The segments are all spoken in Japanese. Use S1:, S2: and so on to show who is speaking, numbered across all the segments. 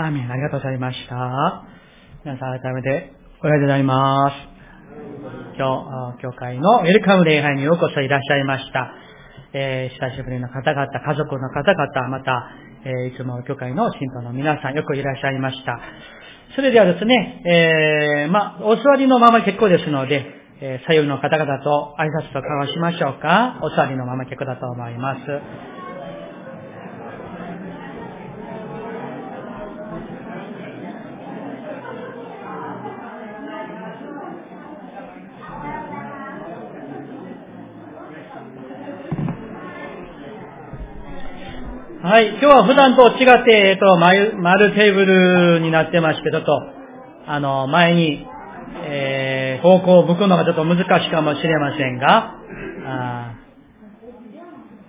S1: アーメン。ありがとうございました。皆さん改めておはようございます。今日、教会のウェルカム礼拝にようこそいらっしゃいました。えー、久しぶりの方々、家族の方々、また、えー、いつも教会の信徒の皆さん、よくいらっしゃいました。それではですね、えー、ま、お座りのまま結構ですので、えー、左右の方々と挨拶と交わしましょうか。お座りのまま結構だと思います。はい。今日は普段と違って、えっと、丸、テーブルになってまして、ちょっと、あの、前に、えー、方向を向くのがちょっと難しいかもしれませんが、あ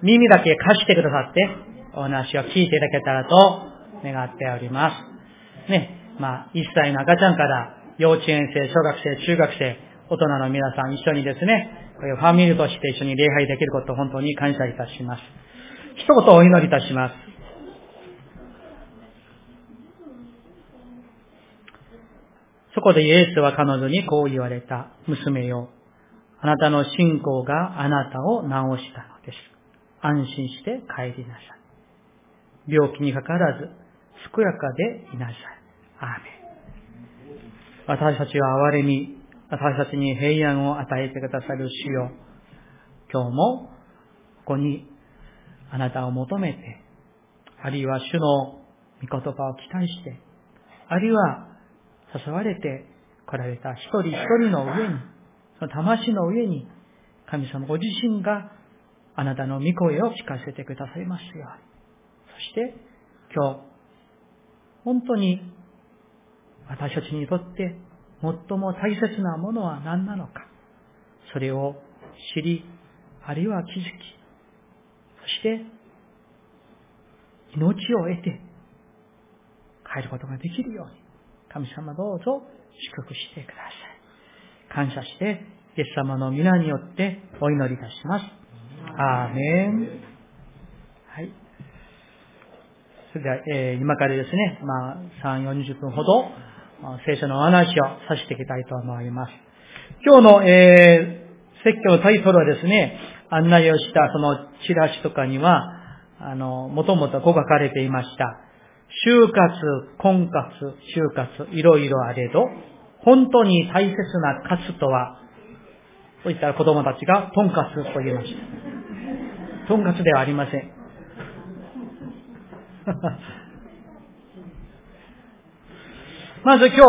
S1: 耳だけ貸してくださって、お話を聞いていただけたらと願っております。ね。まあ、1歳の赤ちゃんから幼稚園生、小学生、中学生、大人の皆さん一緒にですね、こういうファミリーとして一緒に礼拝できることを本当に感謝いたします。一言お祈りいたします。そこでイエスは彼女にこう言われた。娘よ。あなたの信仰があなたを治したのです。安心して帰りなさい。病気にかからず、健やかでいなさい。アーメン。私たちは憐れみ、私たちに平安を与えてくださる主よ。今日も、ここにあなたを求めて、あるいは主の御言葉を期待して、あるいは誘われて来られた一人一人の上に、その魂の上に、神様ご自身があなたの御声を聞かせてくださいますように。そして、今日、本当に私たちにとって最も大切なものは何なのか。それを知り、あるいは気づき、して、命を得て、帰ることができるように、神様どうぞ祝福してください。感謝して、イエス様の皆によってお祈りいたします。アーメン。はい。それでは、えー、今からですね、まあ、3、40分ほど、聖書のお話をさせていきたいと思います。今日の、えー、説教のタイトルはですね、案内をしたそのチラシとかには、あの、もともとこう書かれていました。就活、婚活、就活、いろいろあれど、本当に大切な活とは、といったら子供たちが、トンカツと言いました。トンカツではありません。まず今日、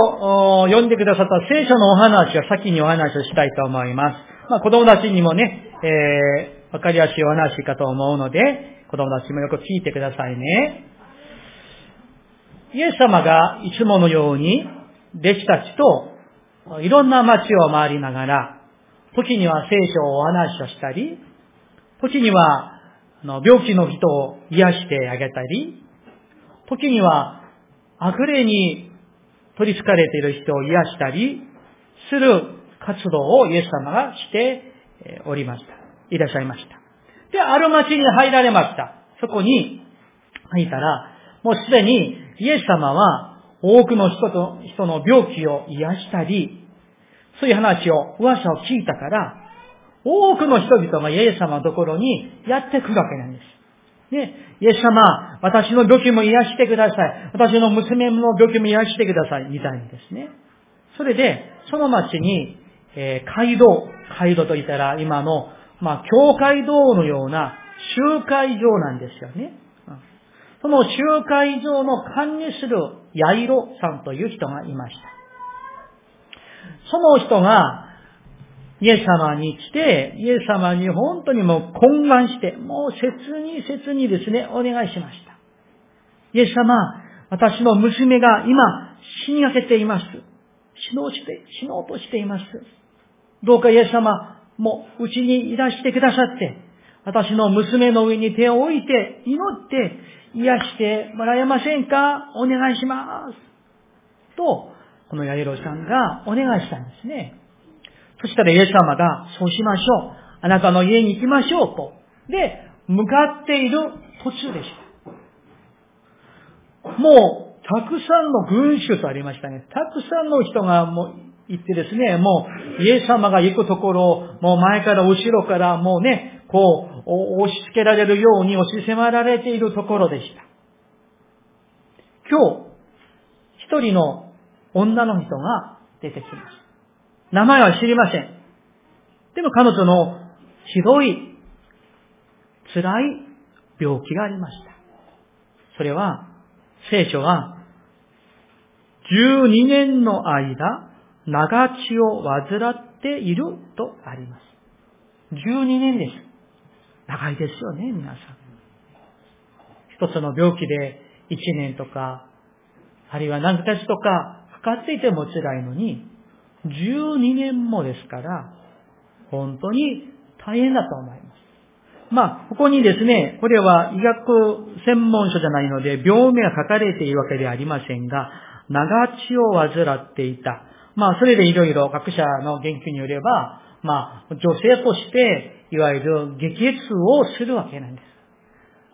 S1: 読んでくださった聖書のお話は先にお話をしたいと思います。まあ子供たちにもね、えー、わかりやすいお話かと思うので、子供たちもよく聞いてくださいね。イエス様がいつものように、弟子たちといろんな街を回りながら、時には聖書をお話をしたり、時には病気の人を癒してあげたり、時には悪霊に取り憑かれている人を癒したりする活動をイエス様がしてえおりました。いらっしゃいました。で、ある町に入られました。そこに入ったら、もうすでにイエス様は多くの人と、人の病気を癒したり、そういう話を、噂を聞いたから、多くの人々がイエス様のところにやってくるわけなんです。ね、イエス様、私の病気も癒してください。私の娘の病気も癒してください。みたいにですね。それで、その町に、えー、街道、街道と言ったら今の、まあ、教会道のような集会場なんですよね。その集会場の管理するヤイロさんという人がいました。その人が、イエス様に来て、イエス様に本当にもう懇願して、もう切に切にですね、お願いしました。イエス様、私の娘が今死にかけています。死のうして、死のうとしています。どうかイエス様、もうちにいらしてくださって、私の娘の上に手を置いて、祈って癒してもらえませんか？お願いします。と、このヤイロさんがお願いしたんですね。そしたらイエス様が、そうしましょう。あなたの家に行きましょうと。で、向かっている途中でした。もう、たくさんの群衆とありましたね。たくさんの人がもう行ってですね、もうイエス様が行くところ、もう前から後ろからもうね、こう、押し付けられるように押し迫られているところでした。今日、一人の女の人が出てきます。名前は知りません。でも彼女のひどい、辛い病気がありました。それは、聖書は、12年の間、長血を患っているとあります。12年です。長いですよね、皆さん。一つの病気で1年とか、あるいは何ヶ月とかかかっていても辛いのに、12年もですから、本当に大変だと思います。まあ、ここにですね、これは医学専門書じゃないので、病名が書かれているわけではありませんが、長血を患っていた。まあ、それでいろいろ学者の言及によれば、まあ、女性として、いわゆる激血をするわけなんです。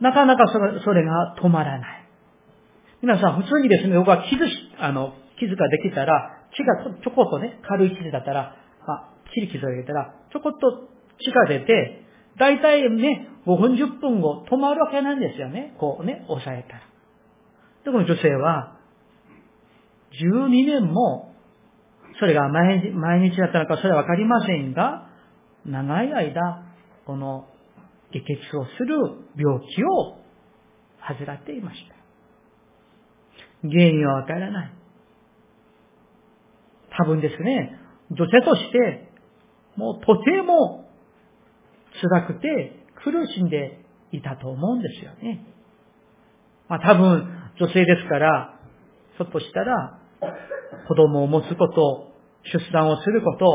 S1: なかなかそれそれが止まらない。皆さん、普通にですね、僕は傷しあの、傷ができたら、血がちょこっとね、軽い傷だったら、まあ、切り傷が出たら、ちょこっと血が出て、だいたいね、5分10分後止まるわけなんですよね。こうね、押さえたら。で、この女性は、12年も、それが毎日毎日だったのかそれはわかりませんが、長い間、この下血をする病気を患っていました。原因はわからない。多分ですね、女性として、もうとても辛くて苦しんでいたと思うんですよね。まあ多分女性ですから、ひょっとしたら子供を持つこと、出産をすること、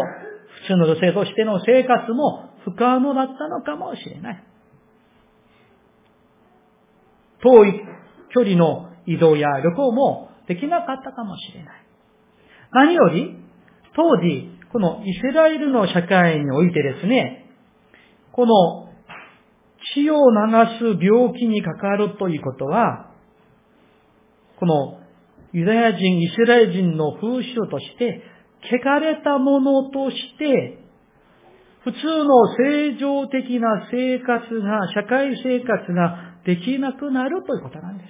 S1: 普通の女性としての生活も不可能だったのかもしれない。遠い距離の移動や旅行もできなかったかもしれない。何より、当時、このイスラエルの社会においてですね、この血を流す病気にかかるということは、このユダヤ人、イスラエル人の風習として、汚れたものとして、普通の正常的な生活が、社会生活ができなくなるということなんです。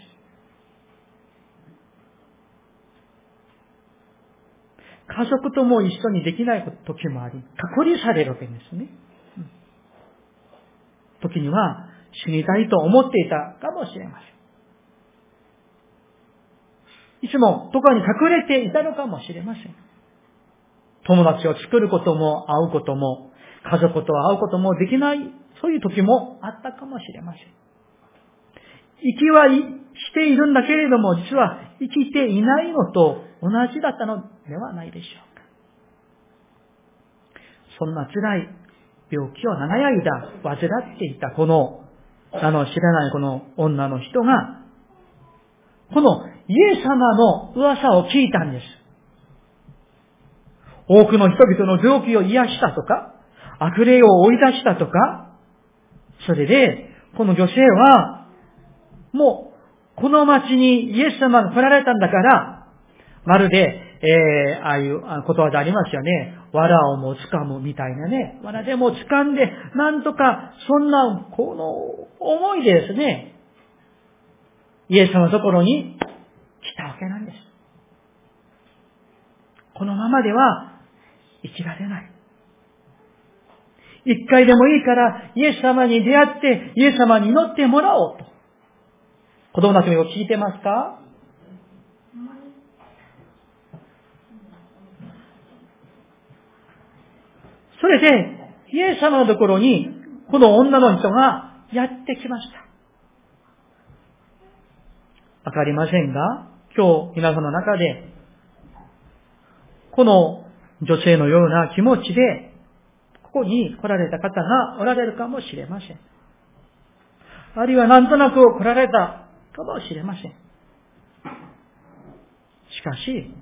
S1: 家族とも一緒にできない時もあり、隔離されるわけですね。時には死にたいと思っていたかもしれません。いつもどこに隠れていたのかもしれません。友達を作ることも会うことも、家族と会うこともできない、そういう時もあったかもしれません。生きはしているんだけれども、実は生きていないのと同じだったのではないでしょうか。そんな辛い病気を長い間患っていたこの、あの知らないこの女の人が、このイエス様の噂を聞いたんです。多くの人々の病気を癒したとか、悪霊を追い出したとか、それで、この女性は、もう、この町にイエス様が来られたんだから、まるで、えー、ああいう言葉でありますよね。藁をも掴むみたいなね。藁でも掴んで、なんとか、そんな、この思いでですね、イエス様のところに来たわけなんです。このままでは生きられない。一回でもいいからイエス様に出会ってイエス様に祈ってもらおうと。子供たちも聞いてますか？それで、イエス様のところに、この女の人がやってきました。わかりませんが、今日皆さんの中で、この女性のような気持ちで、ここに来られた方がおられるかもしれません。あるいはなんとなく来られたかもしれません。しかし、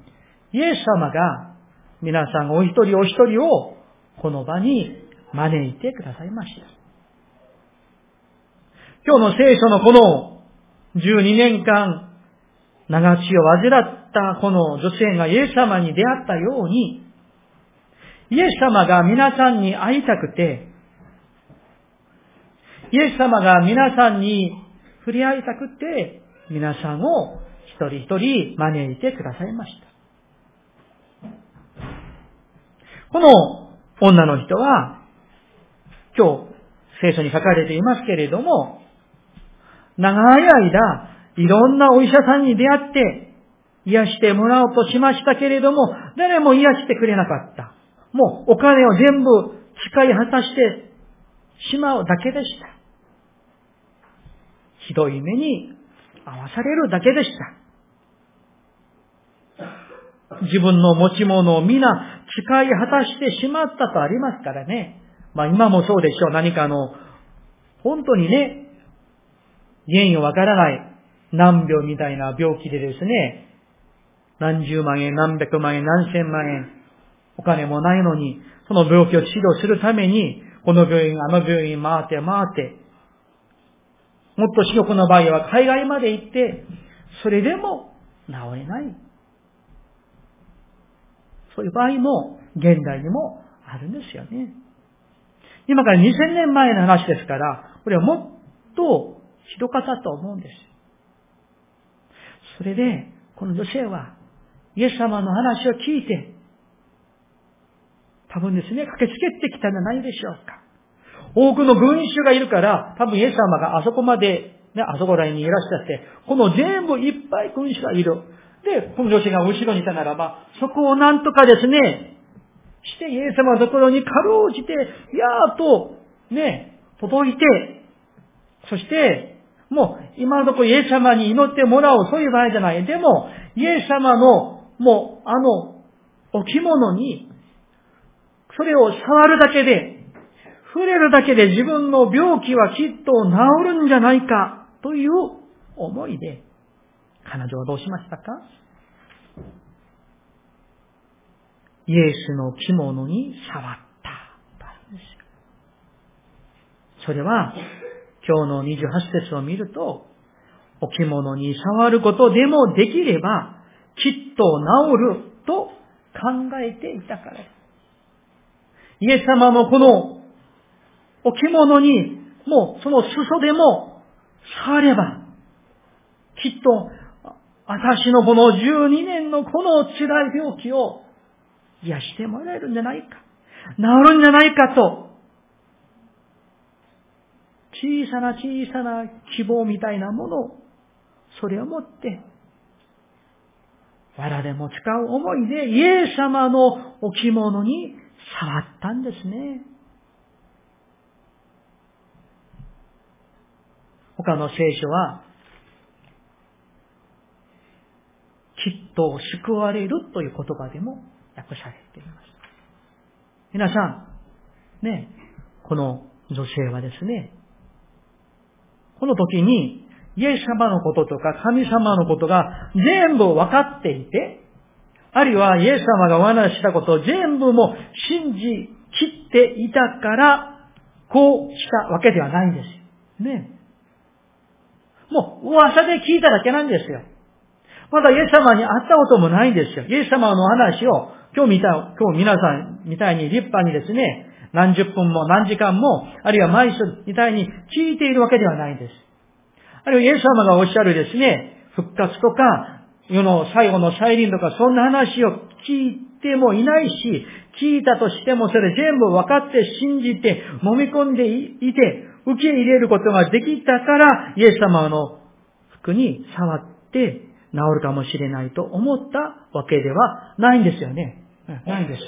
S1: イエス様が皆さんお一人お一人をこの場に招いてくださいました。今日の聖書のこの12年間長血を患ったこの女性がイエス様に出会ったように、イエス様が皆さんに会いたくて、イエス様が皆さんに触れ合いたくて、皆さんを一人一人招いてくださいました。この女の人は、今日聖書に書かれていますけれども、長い間、いろんなお医者さんに出会って、癒してもらおうとしましたけれども、誰も癒してくれなかった。もうお金を全部使い果たしてしまうだけでした。ひどい目に遭わされるだけでした。自分の持ち物を皆使い果たしてしまったとありますからね。まあ今もそうでしょう。何かの、本当にね、原因わからない難病みたいな病気でですね、何十万円、何百万円、何千万円、お金もないのに、その病気を治療するために、この病院、あの病院回って回って、もっと視力の場合は海外まで行って、それでも治れない。そういう場合も現代にもあるんですよね。今から2000年前の話ですから、これはもっとひどかったと思うんです。それで、この女性は、イエス様の話を聞いて、多分ですね、駆けつけてきたんじゃないでしょうか。多くの群衆がいるから、多分イエス様があそこまで、ね、あそこら辺にいらっしゃって、この全部いっぱい群衆がいる。で、この女性が後ろにいたならば、そこをなんとかですね、してイエス様のところにかろうじて、やーっと、ね、届いて、そして、もう、今のところイエス様に祈ってもらおう、そういう場合じゃない。でも、イエス様の、もう、あの、置物に、それを触るだけで、触れるだけで自分の病気はきっと治るんじゃないか、という思いで、彼女はどうしましたか？イエスの着物に触った。それは、今日の28節を見ると、お着物に触ることでもできれば、きっと治ると考えていたからです。イエス様のこのお着物に、もうその裾でも触れば、きっと私のこの12年のこの辛い病気を癒してもらえるんじゃないか。治るんじゃないかと、小さな小さな希望みたいなものを、それを持って、藁でも使う思いでイエス様のお着物に触ったんですね。他の聖書は、きっと救われるという言葉でも訳されています。皆さん、ね、この女性はですね、この時に、イエス様のこととか神様のことが全部分かっていて、あるいはイエス様がお話したことを全部も信じ切っていたから、こうしたわけではないんですよ。ね。もう噂で聞いただけなんですよ。まだイエス様に会ったこともないんですよ。イエス様の話を今日見た、今日皆さんみたいに立派にですね、何十分も何時間も、あるいは毎週みたいに聞いているわけではないんです。あるいはイエス様がおっしゃるですね、復活とか、世の最後の再臨とか、そんな話を聞いてもいないし、聞いたとしてもそれ全部分かって信じて、揉み込んでいて、受け入れることができたから、イエス様の服に触って治るかもしれないと思ったわけではないんですよね。ないんです。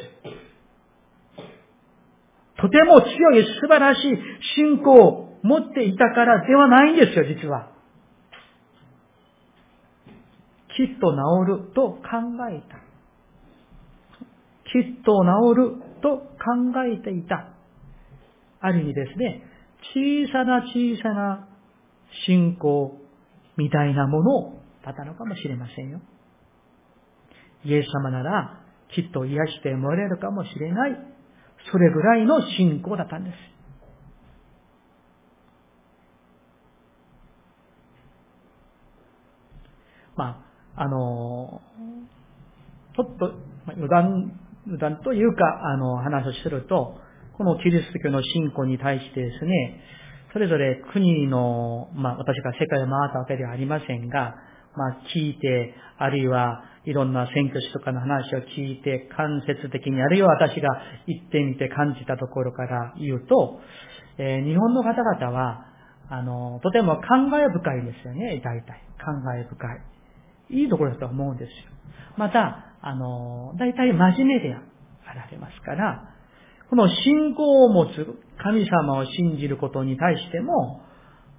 S1: とても強い素晴らしい信仰を持っていたからではないんですよ、実は。きっと治ると考えた。きっと治ると考えていた。ある意味ですね、小さな小さな信仰みたいなものをだったのかもしれませんよ。イエス様ならきっと癒してもらえるかもしれない。それぐらいの信仰だったんです。まあ、あの、ちょっと、余談、余談というか、あの、話をすると、このキリスト教の信仰に対してですね、それぞれ国の、まあ私が世界を回ったわけではありませんが、まあ聞いて、あるいはいろんな選挙師とかの話を聞いて、間接的に、あるいは私が行ってみて感じたところから言うと、えー、日本の方々は、あの、とても感慨深いですよね、大体。感慨深い。いいところだと思うんですよ。また、あの、大体真面目であられますから、この信仰を持つ神様を信じることに対しても、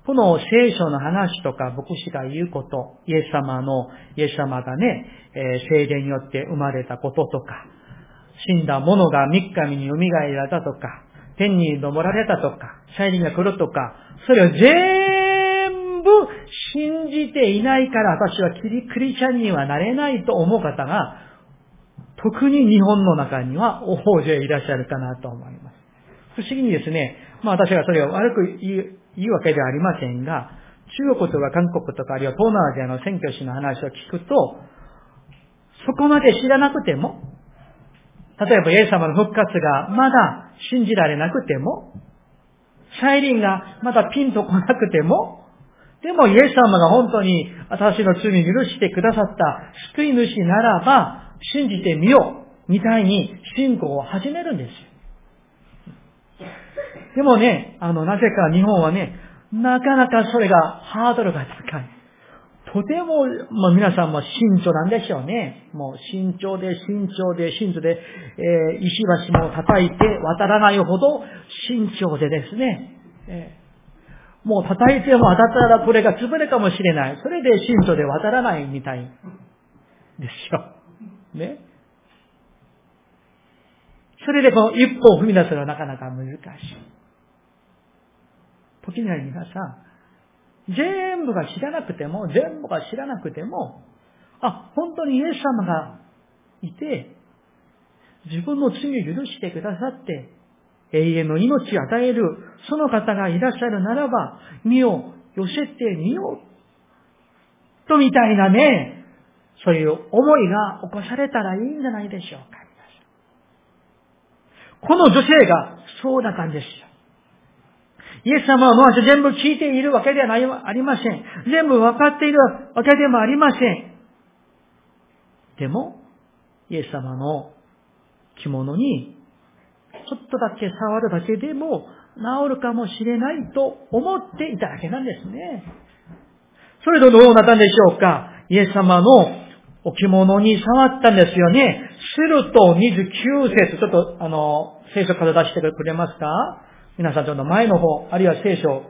S1: この聖書の話とか牧師が言うこと、イエス様の、イエス様がね、えー、聖霊によって生まれたこととか、死んだ者が三日目に蘇られたとか、天に昇られたとか、シャイリンが来るとか、それを全部信じていないから私はクリクリスチャンにはなれないと思う方が、特に日本の中には大勢いらっしゃるかなと思います。不思議にですね、まあ私がそれを悪く言う言うわけではありませんが、中国とか韓国とかあるいは東南アジアの選挙師の話を聞くと、そこまで知らなくても、例えばイエス様の復活がまだ信じられなくても、再臨がまだピンと来なくても、でもイエス様が本当に私の罪を許してくださった救い主ならば、信じてみよう、みたいに信仰を始めるんですよ。でもね、あの、なぜか日本はね、なかなかそれがハードルが高い。とても、まあ、皆さんも慎重なんでしょうね。もう慎重で慎重で慎重で、えー、石橋も叩いて渡らないほど慎重でですね、えー、もう叩いても当たったらこれが潰れかもしれない。それで慎重で渡らないみたいですよ。ね。それでこの一歩を踏み出すのはなかなか難しい。時には皆さん、全部が知らなくても、全部が知らなくても、あ、本当にイエス様がいて、自分の罪を許してくださって、永遠の命を与える、その方がいらっしゃるならば、身を寄せてみよう。とみたいなね、そういう思いが起こされたらいいんじゃないでしょうか。この女性がそうだったんですよ。イエス様はもう全部聞いているわけではないありません。全部分かっているわけでもありません。でも、イエス様の着物に、ちょっとだけ触るだけでも治るかもしれないと思っていただけなんですね。それとどうなったんでしょうか？イエス様のお着物に触ったんですよね。すると29節、ちょっとあの、聖書から出してくれますか？皆さんちょっと前の方、あるいは聖書を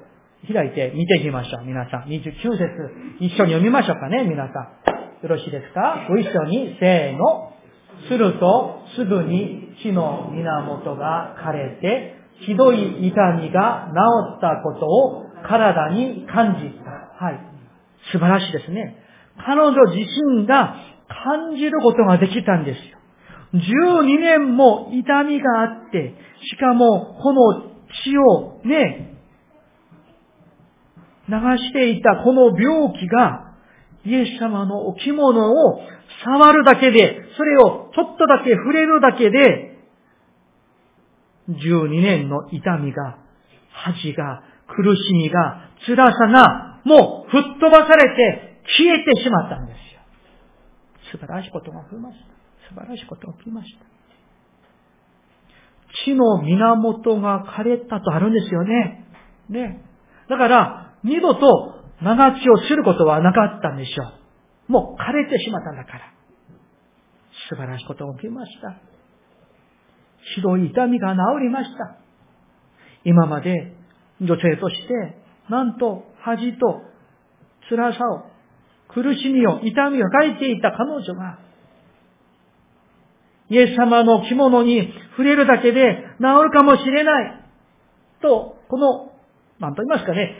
S1: 開いて見ていきましょう。皆さん。29節、一緒に読みましょうかね、皆さん。よろしいですか？ご一緒に、せーの。すると、すぐに血の源が枯れて、ひどい痛みが治ったことを体に感じた。はい。素晴らしいですね。彼女自身が感じることができたんですよ。12年も痛みがあって、しかもこの血をね、流していたこの病気が、イエス様のお着物を触るだけで、それをちょっとだけ触れるだけで、12年の痛みが、恥が、苦しみが、辛さが、もう吹っ飛ばされて消えてしまったんですよ。素晴らしいことが起きました。素晴らしいことが起きました。地の源が枯れたとあるんですよね。ね。だから、二度と長血をすることはなかったんでしょう。もう枯れてしまったんだから。素晴らしいことが起きました。ひどい痛みが治りました。今まで女性として、なんと恥と辛さを、苦しみを、痛みを抱いていた彼女が、イエス様の着物に触れるだけで治るかもしれない。と、この、なんと言いますかね、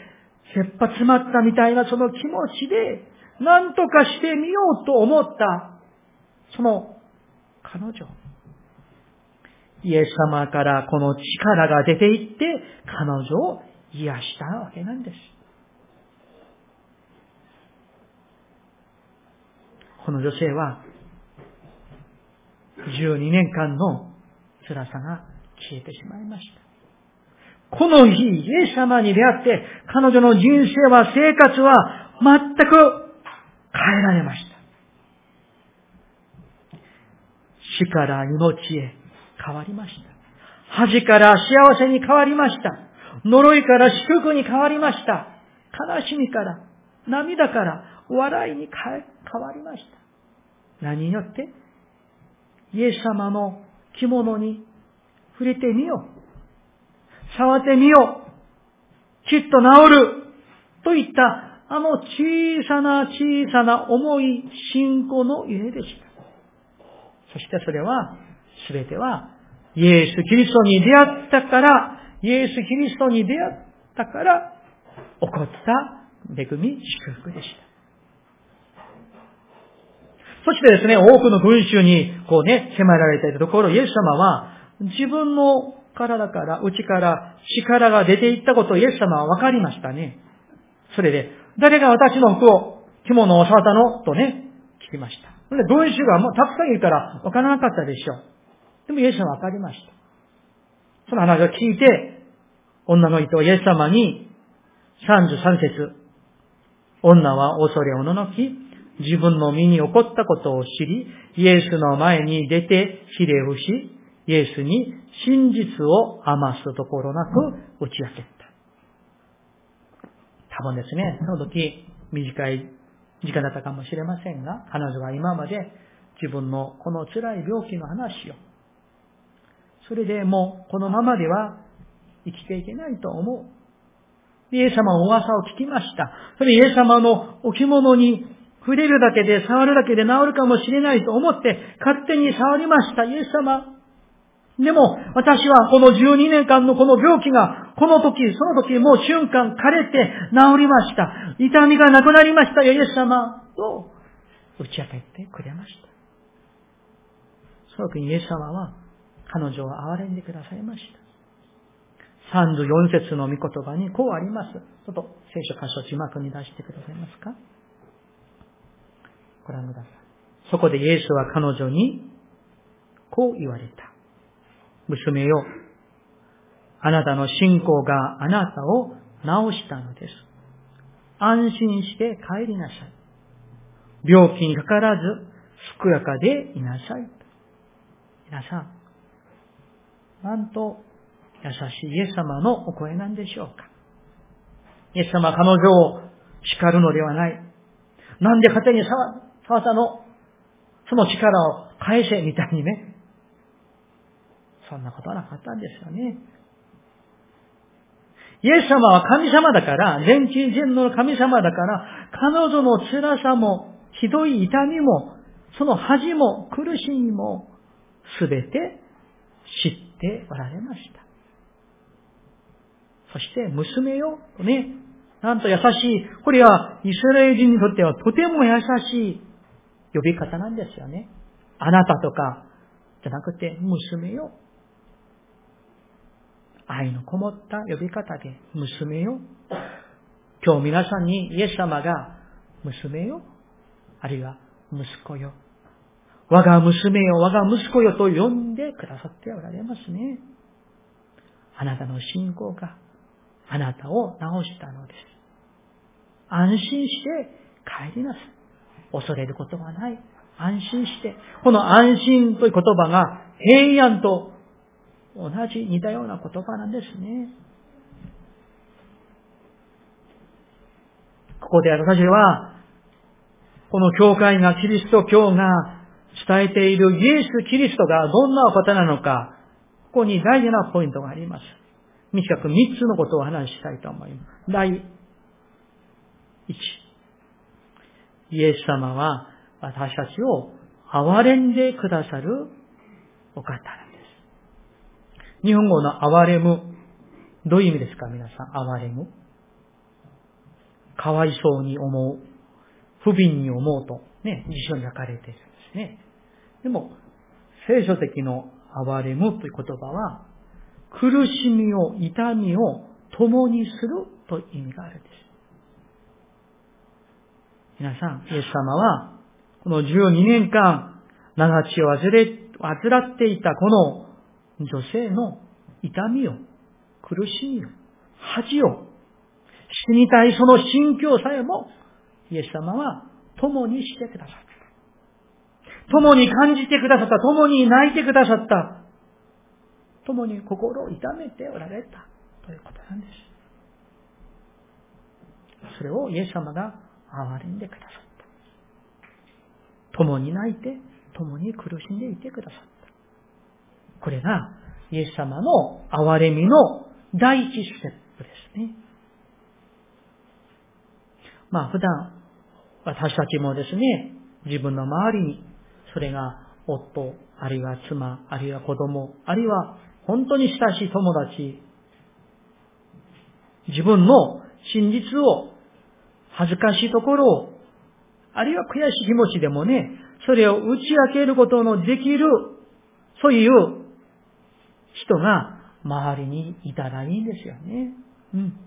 S1: 切羽詰まったみたいなその気持ちで、何とかしてみようと思った、その彼女。イエス様からこの力が出ていって、彼女を癒したわけなんです。この女性は、12年間の辛さが消えてしまいました。この日、イエス様に出会って、彼女の人生は、生活は、全く変えられました。死から命へ変わりました。恥から幸せに変わりました。呪いから祝福に変わりました。悲しみから、涙から、笑いに変わりました。何によって？イエス様の着物に触れてみよう。触ってみよう。きっと治る。といったあの小さな小さな重い信仰のゆえでした。そしてそれは、すべては、イエス・キリストに出会ったから、イエス・キリストに出会ったから、起こった恵み、祝福でした。そしてですね、多くの群衆に、こうね、迫られていたところ、イエス様は、自分の体から、内から力が出ていったことをイエス様は分かりましたね。それで、誰が私の服を、着物を触ったのとね、聞きました。で、群衆がもうたくさんいるから分からなかったでしょう。でもイエス様は分かりました。その話を聞いて、女の人はイエス様に33節女は恐れおののき、自分の身に起こったことを知り、イエスの前に出てひれ伏し、イエスに真実を余すところなく打ち明けた。多分ですね、その時短い時間だったかもしれませんが、彼女は今まで自分のこの辛い病気の話を、それでもうこのままでは生きていけないと思う。イエス様の噂を聞きました。それイエス様の置物に触れるだけで、触るだけで治るかもしれないと思って、勝手に触りました。イエス様。でも、私はこの12年間のこの病気が、この時、その時、もう瞬間枯れて治りました。痛みがなくなりました、イエス様。と、打ち明けてくれました。その時にイエス様は、彼女を憐れんでくださいました。34節の御言葉にこうあります。ちょっと聖書箇所字幕に出してくださいますか？ご覧ください。そこでイエスは彼女にこう言われた。娘よ、あなたの信仰があなたを治したのです。安心して帰りなさい。病気にかからず、健やかでいなさい。皆さん、なんと優しいイエス様のお声なんでしょうか。イエス様は彼女を叱るのではない。なんで勝手に触ったのその力を返せみたいにね。そんなことはなかったんですよね。イエス様は神様だから、全知全能の神様だから、彼女の辛さも、ひどい痛みも、その恥も苦しみも、すべて知っておられました。そして、娘よ、とね、なんと優しい、これはイスラエル人にとってはとても優しい呼び方なんですよね。あなたとか、じゃなくて、娘よ。愛のこもった呼び方で、娘よ。今日皆さんにイエス様が、娘よ。あるいは、息子よ。我が娘よ、我が息子よと呼んでくださっておられますね。あなたの信仰があなたを治したのです。安心して帰りなさい。恐れることはない。安心して。この安心という言葉が平安と同じ似たような言葉なんですね。ここで私は、この教会がキリスト教が伝えているイエス・キリストがどんなお方なのか、ここに大事なポイントがあります。短く三つのことを話したいと思います。第一。イエス様は私たちを憐れんでくださるお方。日本語の憐れむ、どういう意味ですか？皆さん、憐れむ。かわいそうに思う、不憫に思うと、ね、辞書に書かれているんですね。でも、聖書的の憐れむという言葉は、苦しみを、痛みを共にするという意味があるんです。皆さん、イエス様は、この12年間、長血を患っていたこの女性の痛みを、苦しみを、恥を、死にたいその心境さえも、イエス様は共にしてくださった。共に感じてくださった。共に泣いてくださった。共に心を痛めておられた。ということなんです。それをイエス様が憐れんでくださった。共に泣いて、共に苦しんでいてくださった。これが、イエス様の憐れみの第一ステップですね。まあ普段、私たちもですね、自分の周りに、それが夫、あるいは妻、あるいは子供、あるいは本当に親しい友達、自分の真実を、恥ずかしいところを、あるいは悔しい気持ちでもね、それを打ち明けることのできる、そういう人が周りにいたらいいんですよね。うん。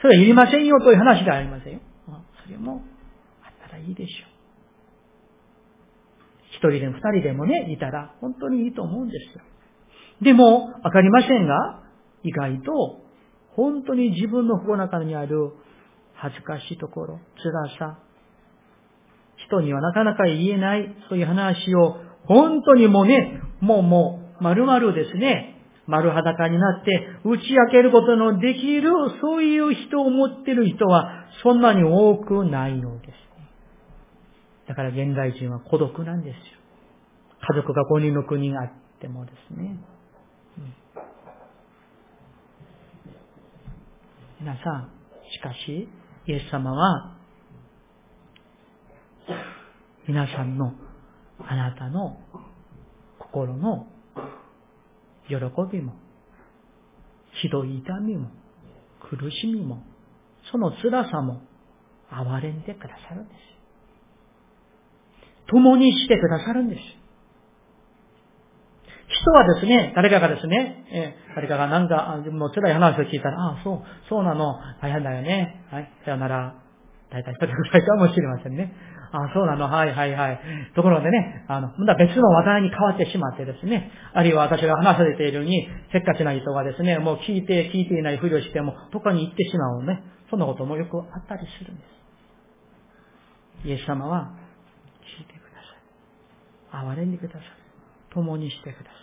S1: それはいりませんよという話ではありませんよ。それもあったらいいでしょう。一人でも二人でもね、いたら本当にいいと思うんですよ。でも、わかりませんが、意外と、本当に自分の心の中にある恥ずかしいところ、辛さ、人にはなかなか言えない、そういう話を、本当にもうね、もうもう、丸々ですね、丸裸になって打ち明けることのできる、そういう人を持ってる人は、そんなに多くないのです。だから現代人は孤独なんですよ。家族が5人6人あってもですね。皆さん、しかし、イエス様は、皆さんの、あなたの心の喜びも、ひどい痛みも、苦しみも、その辛さも、憐れんでくださるんです。共にしてくださるんです。人はですね、誰かがですね、え誰かがなんか、自分の辛い話を聞いたら、ああ、そう、そうなの、大変だよね。はい、さよなら。大体それぐらいかもしれませんね。あ、そうなの、はいはいはい。ところでね、あの、まだ別の話題に変わってしまってですね、あるいは私が話されているように、せっかちな人がですね、もう聞いて聞いていないふりをしても、どこに行ってしまうね。そんなこともよくあったりするんです。イエス様は、聞いてください。憐れんでください。共にしてくださ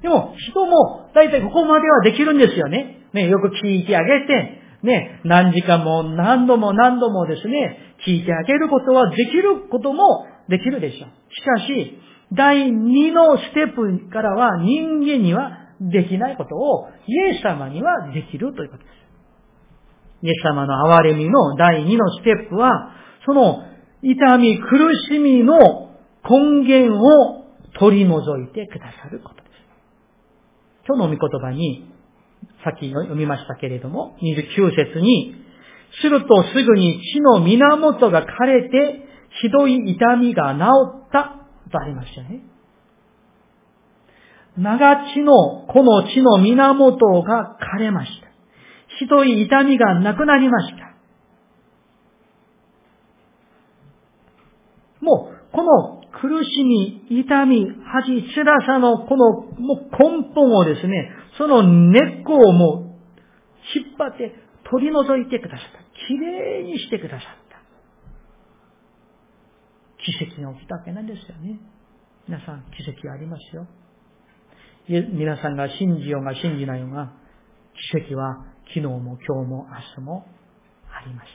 S1: い。でも、人も、だいたいここまではできるんですよね。ね、よく聞いてあげて、ね、何時間も何度も何度もですね、聞いてあげることはできることもできるでしょう。しかし、第二のステップからは人間にはできないことをイエス様にはできるということです。イエス様の憐れみの第二のステップは、その痛み、苦しみの根源を取り除いてくださることです。今日の御言葉にさっき読みましたけれども、29節に、するとすぐに血の源が枯れて、ひどい痛みが治ったとありましたね。長血のこの血の源が枯れました。ひどい痛みがなくなりました。もう、この苦しみ、痛み、恥、辛さのこのもう根本をですね、その根っこをもう引っ張って取り除いてくださった。きれいにしてくださった。奇跡が起きたわけなんですよね。皆さん、奇跡ありますよ。皆さんが信じようが信じないようが、奇跡は昨日も今日も明日もあります。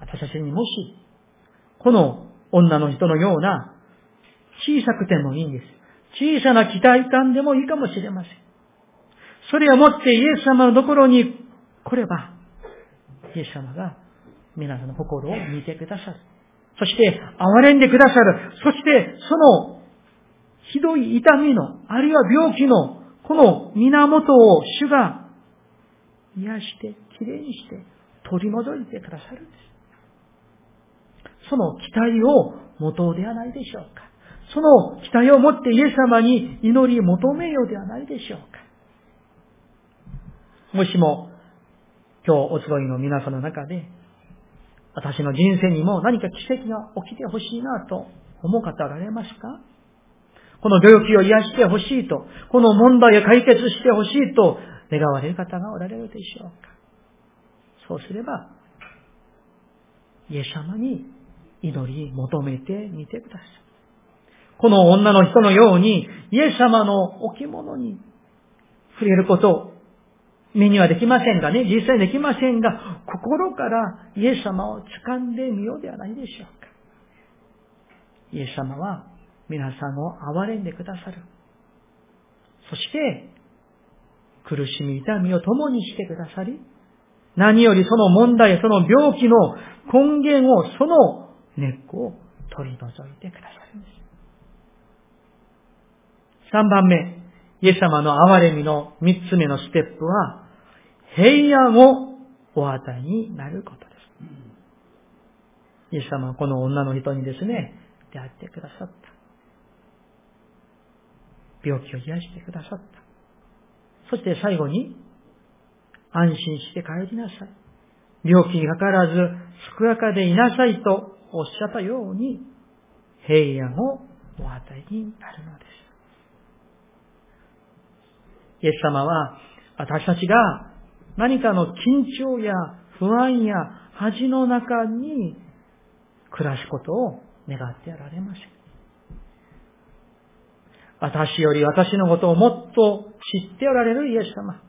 S1: 私たちにもし、この女の人のような小さくてもいいんです。小さな期待感でもいいかもしれません。それをもってイエス様のところに来れば、イエス様が皆さんの心を見てくださる。そして、憐れんでくださる。そして、その、ひどい痛みの、あるいは病気の、この源を主が癒して、きれいにして、取り除いてくださるんです。その期待を元ではないでしょうか。その期待を持ってイエス様に祈り求めようではないでしょうか。もしも、今日お集いの皆さんの中で、私の人生にも何か奇跡が起きてほしいなと思う方おられますか？この病気を癒してほしいと、この問題を解決してほしいと願われる方がおられるでしょうか？そうすれば、イエス様に祈り求めてみてください。この女の人のように、イエス様の置物に触れること目にはできませんがね、実際できませんが、心からイエス様を掴んでみようではないでしょうか。イエス様は皆さんを憐れんでくださる。そして、苦しみ痛みを共にしてくださり、何よりその問題、その病気の根源を、その根っこを取り除いてくださるんです。三番目、イエス様の憐れみの三つ目のステップは、平安をお与えになることです。イエス様はこの女の人にですね、出会ってくださった。病気を癒してくださった。そして最後に、安心して帰りなさい。病気にかからず、健やかでいなさいとおっしゃったように、平安をお与えになるのです。イエス様は、私たちが何かの緊張や不安や恥の中に暮らすことを願ってやられません。私より私のことをもっと知っておられるイエス様。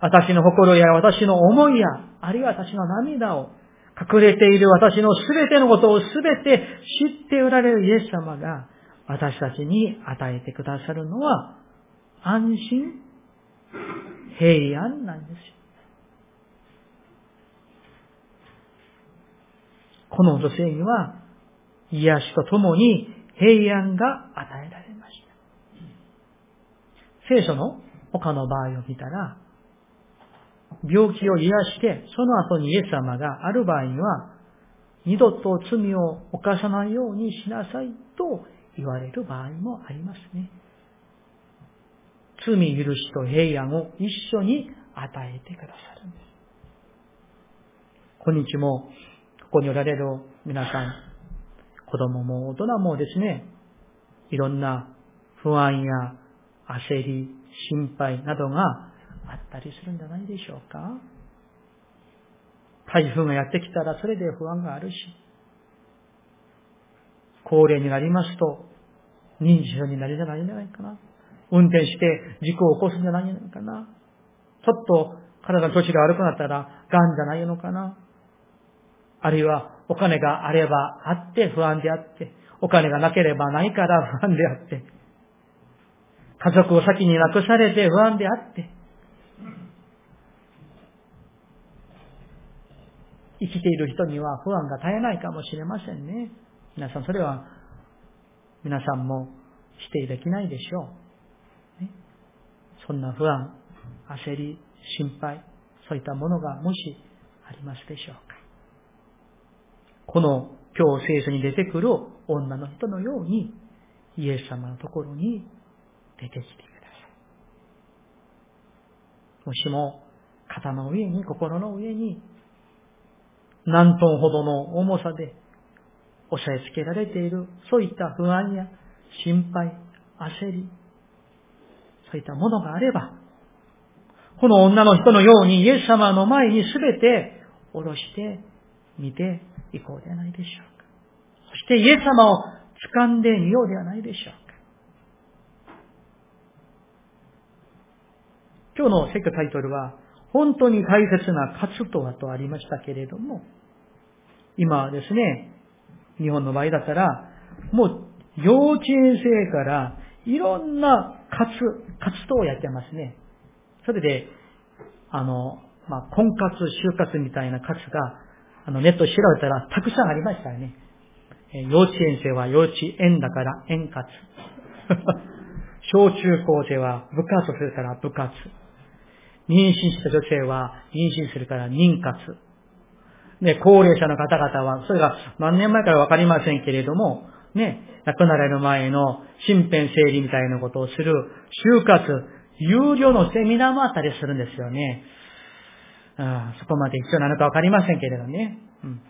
S1: 私の心や私の思いや、あるいは私の涙を隠れている私のすべてのことをすべて知っておられるイエス様が私たちに与えてくださるのは安心？平安なんですよ。この女性には、癒しとともに平安が与えられました。聖書の他の場合を見たら、病気を癒して、その後にイエス様がある場合には、二度と罪を犯さないようにしなさいと言われる場合もありますね。罪許しと平安を一緒に与えてくださるんです。今日も、ここにおられる皆さん、子供も大人もですね、いろんな不安や焦り、心配などがあったりするんじゃないでしょうか台風がやってきたらそれで不安があるし、高齢になりますと認知症になるんじゃないんじゃないかな。運転して事故を起こすんじゃないのかな。ちょっと体の調子が悪くなったら、癌じゃないのかな。あるいは、お金があればあって不安であって、お金がなければないから不安であって、家族を先に亡くされて不安であって、生きている人には不安が絶えないかもしれませんね。皆さん、それは、皆さんも否定できないでしょう。そんな不安、焦り、心配、そういったものがもしありますでしょうか。この今日聖書に出てくる女の人のように、イエス様のところに出てきてください。もしも、肩の上に、心の上に、何トンほどの重さで押さえつけられている、そういった不安や心配、焦り、そういたものがあれば、この女の人のようにイエス様の前にすべて下ろしてみていこうではないでしょうか。そしてイエス様を掴んでみようではないでしょうか。今日の説教タイトルは、本当に大切な活とはとありましたけれども、今はですね、日本の場合だったら、もう幼稚園生からいろんな活、活動をやってますね。それで、あの、まあ、婚活、就活みたいな活が、あの、ネット調べたらたくさんありましたよね。え幼稚園生は幼稚園だから園活。小中高生は部活するから部活。妊娠した女性は妊娠するから妊活。ね、高齢者の方々は、それが何年前からわかりませんけれども、ね、亡くなられる前の身辺整理みたいなことをする就活、有料のセミナーもあったりするんですよね。あそこまで必要なのかわかりませんけれどね。うん、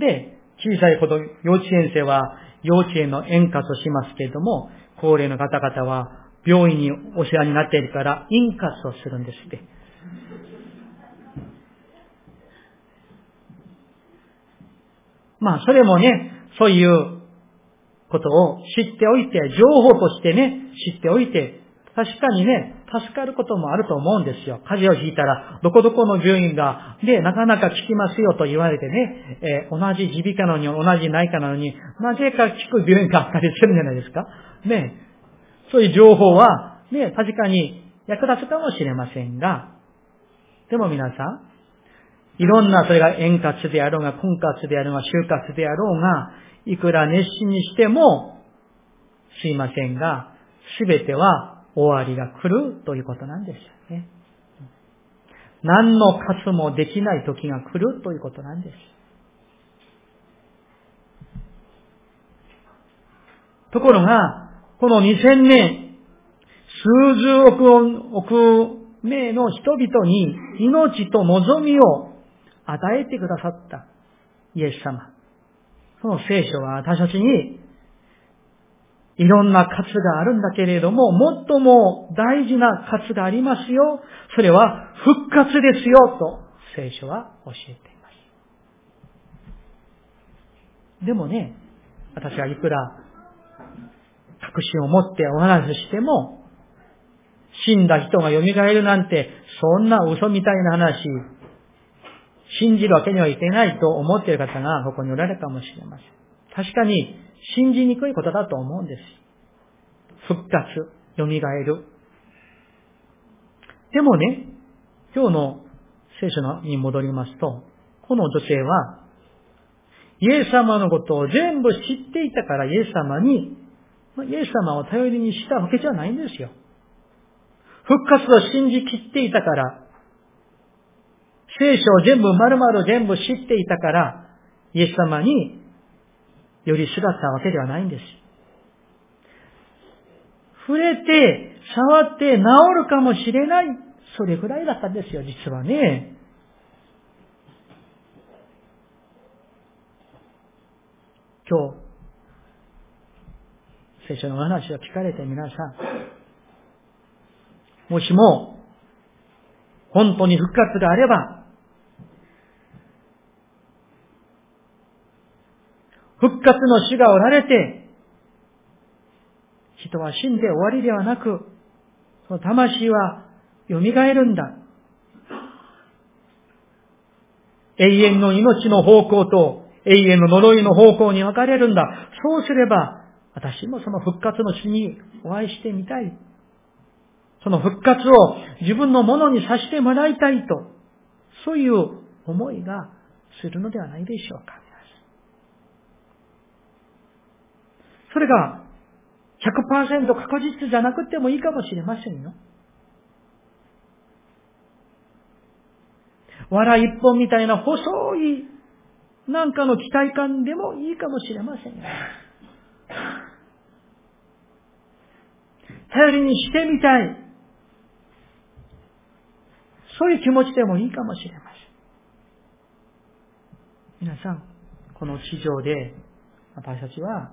S1: で、小さい子と幼稚園生は幼稚園の円滑をしますけれども、高齢の方々は病院にお世話になっているから、インカスをするんですって。まあ、それもね、そういうことを知っておいて、情報としてね、知っておいて、確かにね、助かることもあると思うんですよ。風邪をひいたら、どこどこの病院が、で、なかなか効きますよと言われてね、えー、同じ耳鼻科なのに、同じ内科なのに、なぜか効く病院があったりするんじゃないですか。ね。そういう情報は、ね、確かに役立つかもしれませんが、でも皆さん、いろんな、それが円滑であろうが、婚活であろうが、就活であろうが、いくら熱心にしても、すいませんが、すべては終わりが来るということなんですよね。何の活もできない時が来るということなんです。ところが、この2000年、数十億億名の人々に命と望みを与えてくださったイエス様。その聖書は私たちにいろんな活があるんだけれども、最も大事な活がありますよ。それは復活ですよ、と聖書は教えています。でもね、私はいくら確信を持ってお話ししても、死んだ人が蘇るなんて、そんな嘘みたいな話、信じるわけにはいけないと思っている方がここにおられるかもしれません。確かに、信じにくいことだと思うんです。復活、蘇る。でもね、今日の聖書に戻りますと、この女性は、イエス様のことを全部知っていたからイエス様に、イエス様を頼りにしたわけじゃないんですよ。復活を信じきっていたから、聖書を全部丸々全部知っていたから、イエス様に寄りすがったわけではないんです。触れて、触って治るかもしれない。それぐらいだったんですよ、実はね。今日、聖書の話を聞かれて皆さん、もしも、本当に復活があれば、復活の主がおられて、人は死んで終わりではなく、その魂は蘇るんだ。永遠の命の方向と永遠の呪いの方向に分かれるんだ。そうすれば、私もその復活の主にお会いしてみたい。その復活を自分のものにさせてもらいたいと、そういう思いがするのではないでしょうか。それが100%確実じゃなくてもいいかもしれませんよ。藁一本みたいな細いなんかの期待感でもいいかもしれませんよ。頼りにしてみたい。そういう気持ちでもいいかもしれません。皆さん、この地上で私たちは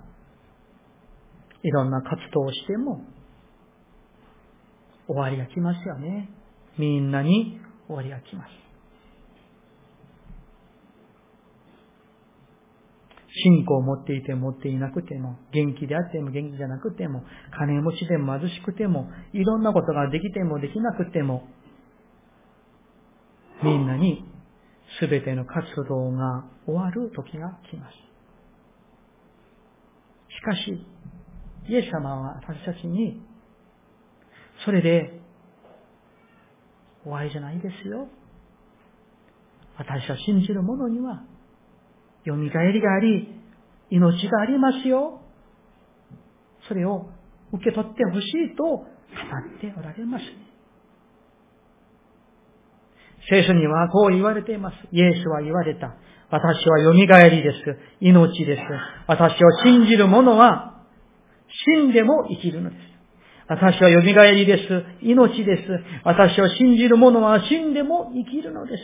S1: いろんな活動をしても終わりが来ますよね。みんなに終わりが来ます。信仰を持っていて持っていなくても、元気であっても元気じゃなくても、金持ちでも貧しくても、いろんなことができてもできなくても、みんなに全ての活動が終わる時が来ます。しかし、イエス様は私たちに、それで終わりじゃないですよ。私は信じる者には、蘇りがあり、命がありますよ。それを受け取ってほしいと語っておられます。聖書にはこう言われています。イエスは言われた。私は蘇りです。命です。私を信じる者は死んでも生きるのです。私は蘇りです。命です。私を信じる者は死んでも生きるのです。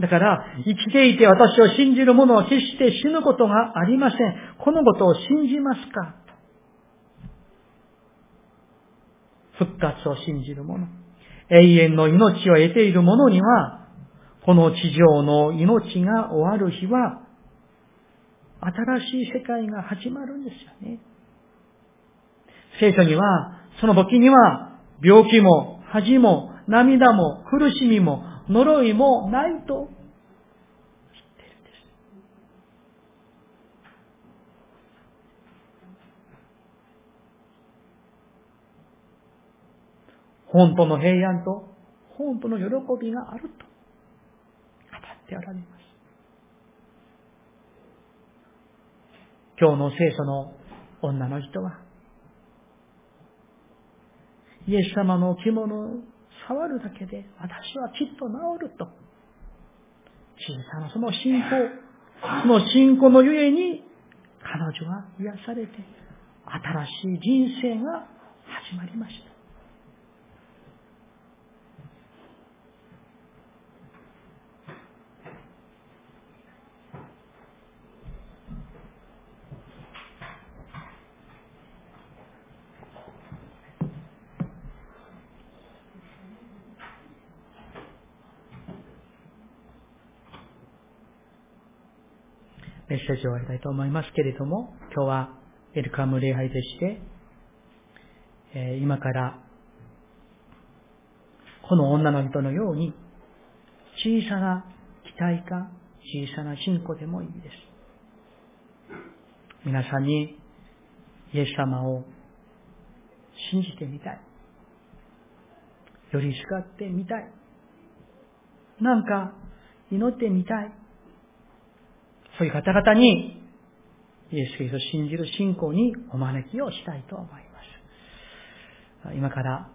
S1: だから、生きていて私を信じる者は決して死ぬことがありません。このことを信じますか復活を信じる者。永遠の命を得ている者には、この地上の命が終わる日は、新しい世界が始まるんですよね。聖書には、その時には、病気も恥も涙も苦しみも呪いもないと知ってるんです。本当の平安と本当の喜びがあると語っておられます。今日の聖書の女の人は、イエス様の着物を触るだけで私はきっと治ると。小さなその信仰、その信仰のゆえに彼女は癒されて新しい人生が始まりました。メッセージを終わりたいと思いますけれども、今日はエルカム礼拝でして、え、今からこの女の人のように小さな期待か小さな信仰でもいいです。皆さんにイエス様を信じてみたい。よりすがってみたい。なんか祈ってみたい。そういう方々に、イエス・キリストを信じる信仰にお招きをしたいと思います。今から、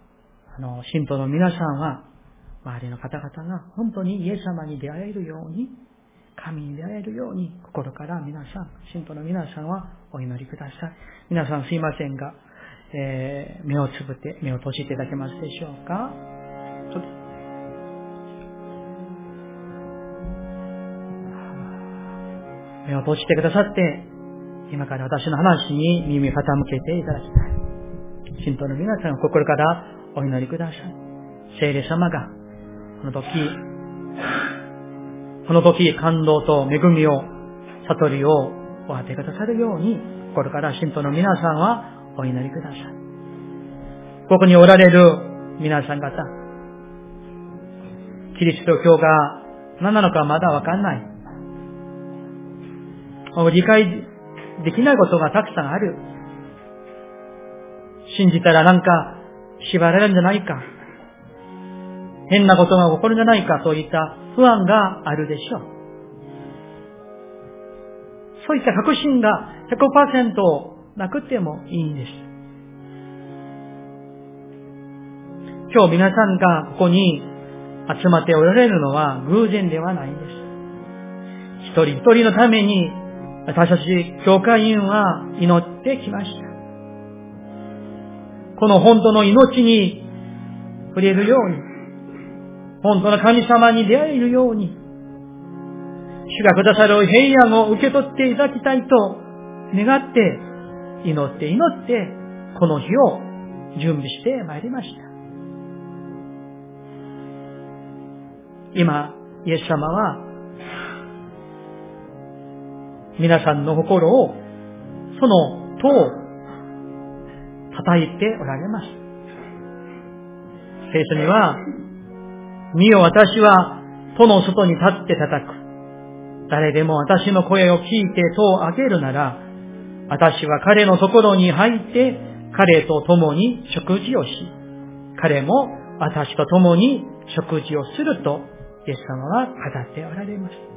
S1: あの、信徒の皆さんは、周りの方々が本当にイエス様に出会えるように、神に出会えるように、心から皆さん、信徒の皆さんはお祈りください。皆さんすいませんが、えー、目をつぶって、目を閉じていただけますでしょうか目を閉じてくださって、今から私の話に耳傾けていただきたい。信徒の皆さんを、心からお祈りください。聖霊様が、この時、この時、感動と恵みを、悟りをお当てくださるように、心から信徒の皆さんはお祈りください。ここにおられる皆さん方、キリスト教が何なのかまだわかんない。理解できないことがたくさんある。信じたらなんか縛られるんじゃないか。変なことが起こるんじゃないかといった不安があるでしょう。そういった確信が100%なくてもいいんです。今日皆さんがここに集まっておられるのは偶然ではないんです。一人一人のために私たち教会員は祈ってきました。この本当の命に触れるように、本当の神様に出会えるように、主がくださる平安を受け取っていただきたいと願って、祈って祈って、この日を準備してまいりました。今、イエス様は皆さんの心を、その塔を叩いておられます。聖書には、見よ私は戸の外に立って叩く。誰でも私の声を聞いて戸を開けるなら、私は彼のところに入って、彼と共に食事をし、彼も私と共に食事をすると、イエス様は語っておられます。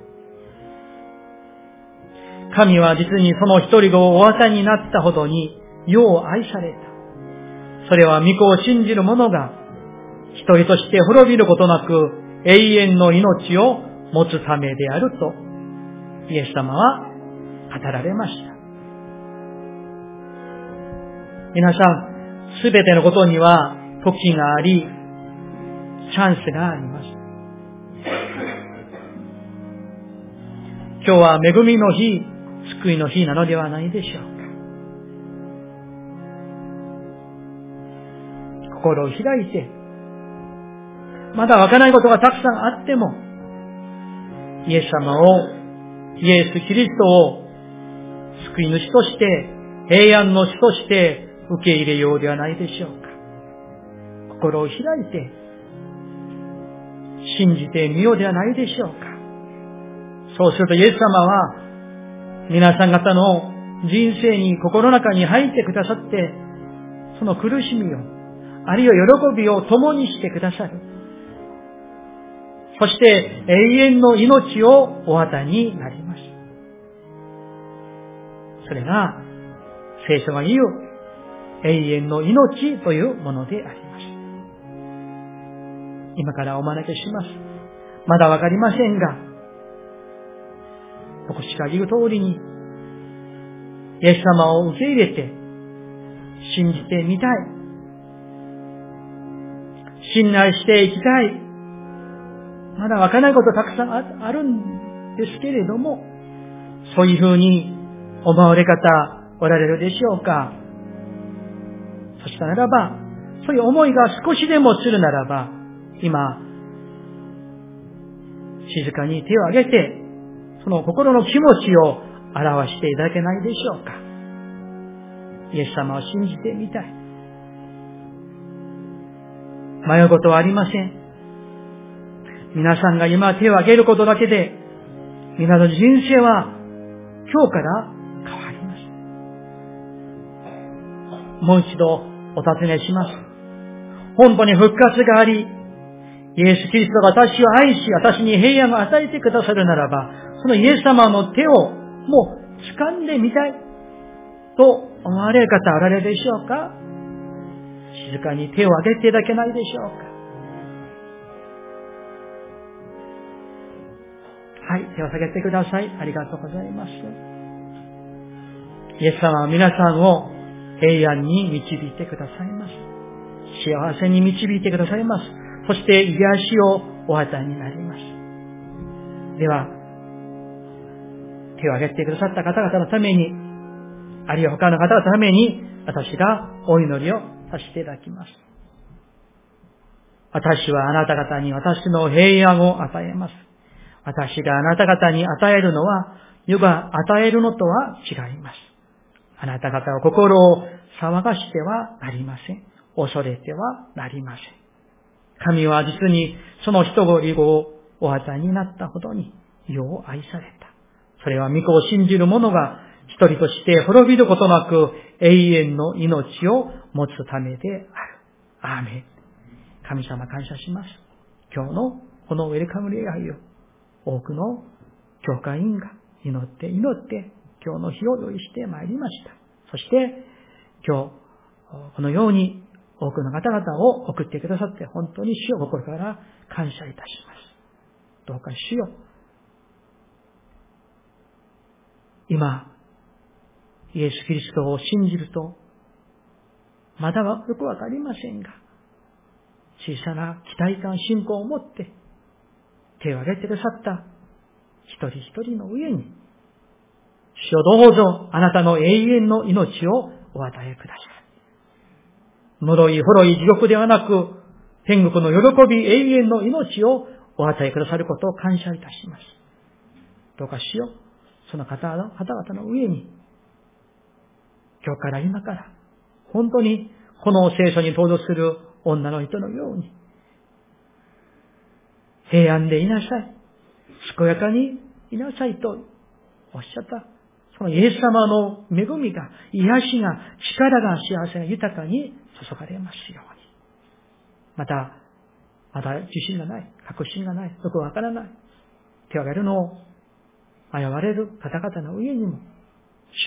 S1: 神は実にその一人がお与えになったほどに、世を愛された。それは御子を信じる者が、一人として滅びることなく、永遠の命を持つためであると、イエス様は語られました。皆さん、すべてのことには時があり、チャンスがあります。今日は恵みの日、救いの日なのではないでしょうか。心を開いて、まだわからないことがたくさんあっても、イエス様を、イエス・キリストを救い主として、平安の主として受け入れようではないでしょうか。心を開いて、信じてみようではないでしょうか。そうするとイエス様は、皆さん方の人生に心の中に入ってくださって、その苦しみを、あるいは喜びを共にしてくださる。そして永遠の命をお与えになります。それが、聖書が言う永遠の命というものであります。今からお招きします。まだわかりませんが、牧師が言う通りに、イエス様を受け入れて、信じてみたい。信頼していきたい。まだわからないことたくさんあるんですけれども、そういうふうに思われ方おられるでしょうかそしたならば、そういう思いが少しでもするならば、今、静かに手を挙げて、その心の気持ちを表していただけないでしょうか。イエス様を信じてみたい。迷うことはありません。皆さんが今手を挙げることだけで、皆の人生は今日から変わります。もう一度お尋ねします。本当に復活があり、イエス・キリストが私を愛し、私に平安を与えてくださるならば、そのイエス様の手をもう掴んでみたいと思われる方あられるでしょうか？静かに手を挙げていただけないでしょうか？はい、手を下げてください。ありがとうございます。イエス様は皆さんを平安に導いてくださいます。幸せに導いてくださいます。そして癒しをお与えになります。では、手を挙げてくださった方々のために、あるいは他の方々のために、私がお祈りをさせていただきます。私はあなた方に私の平安を与えます。私があなた方に与えるのは、世が与えるのとは違います。あなた方は心を騒がしてはなりません。恐れてはなりません。神は実にその人ごりをお与えになったほどに世を愛された。それは御子を信じる者が一人として滅びることなく永遠の命を持つためである。アーメン。神様感謝します。今日のこのウェルカム礼拝を多くの教会員が祈って祈って今日の日を用意してまいりました。そして今日このように多くの方々を送ってくださって本当に主を心から感謝いたします。どうか主よ。今、イエス・キリストを信じると、まだはよくわかりませんが、小さな期待感、信仰を持って手を挙げてくださった一人一人の上に、主をどうぞあなたの永遠の命をお与えください。呪い、滅い、地獄ではなく、天国の喜び、永遠の命をお与えくださることを感謝いたします。どうかしよう。その方々の上に、今日から今から、本当にこの聖書に登場する女の人のように、平安でいなさい。健やかにいなさいとおっしゃった。そのイエス様の恵みが、癒しが、力が、幸せが豊かに注がれますように。また、まだ自信がない、確信がない、よくわからない、手を挙げるのを迷われる方々の上にも、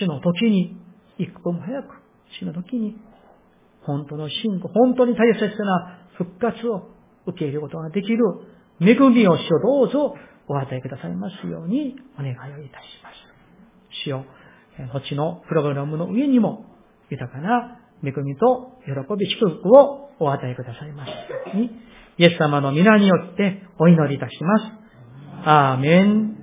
S1: 主の時に、一刻も早く、主の時に、本当の信仰、本当に大切な復活を受け入れることができる恵みを主をどうぞお与えくださいますようにお願いをいたします。主よ、後のプログラムの上にも豊かな恵みと喜び祝福をお与えくださいます、イエス様の皆によってお祈りいたします。アーメン。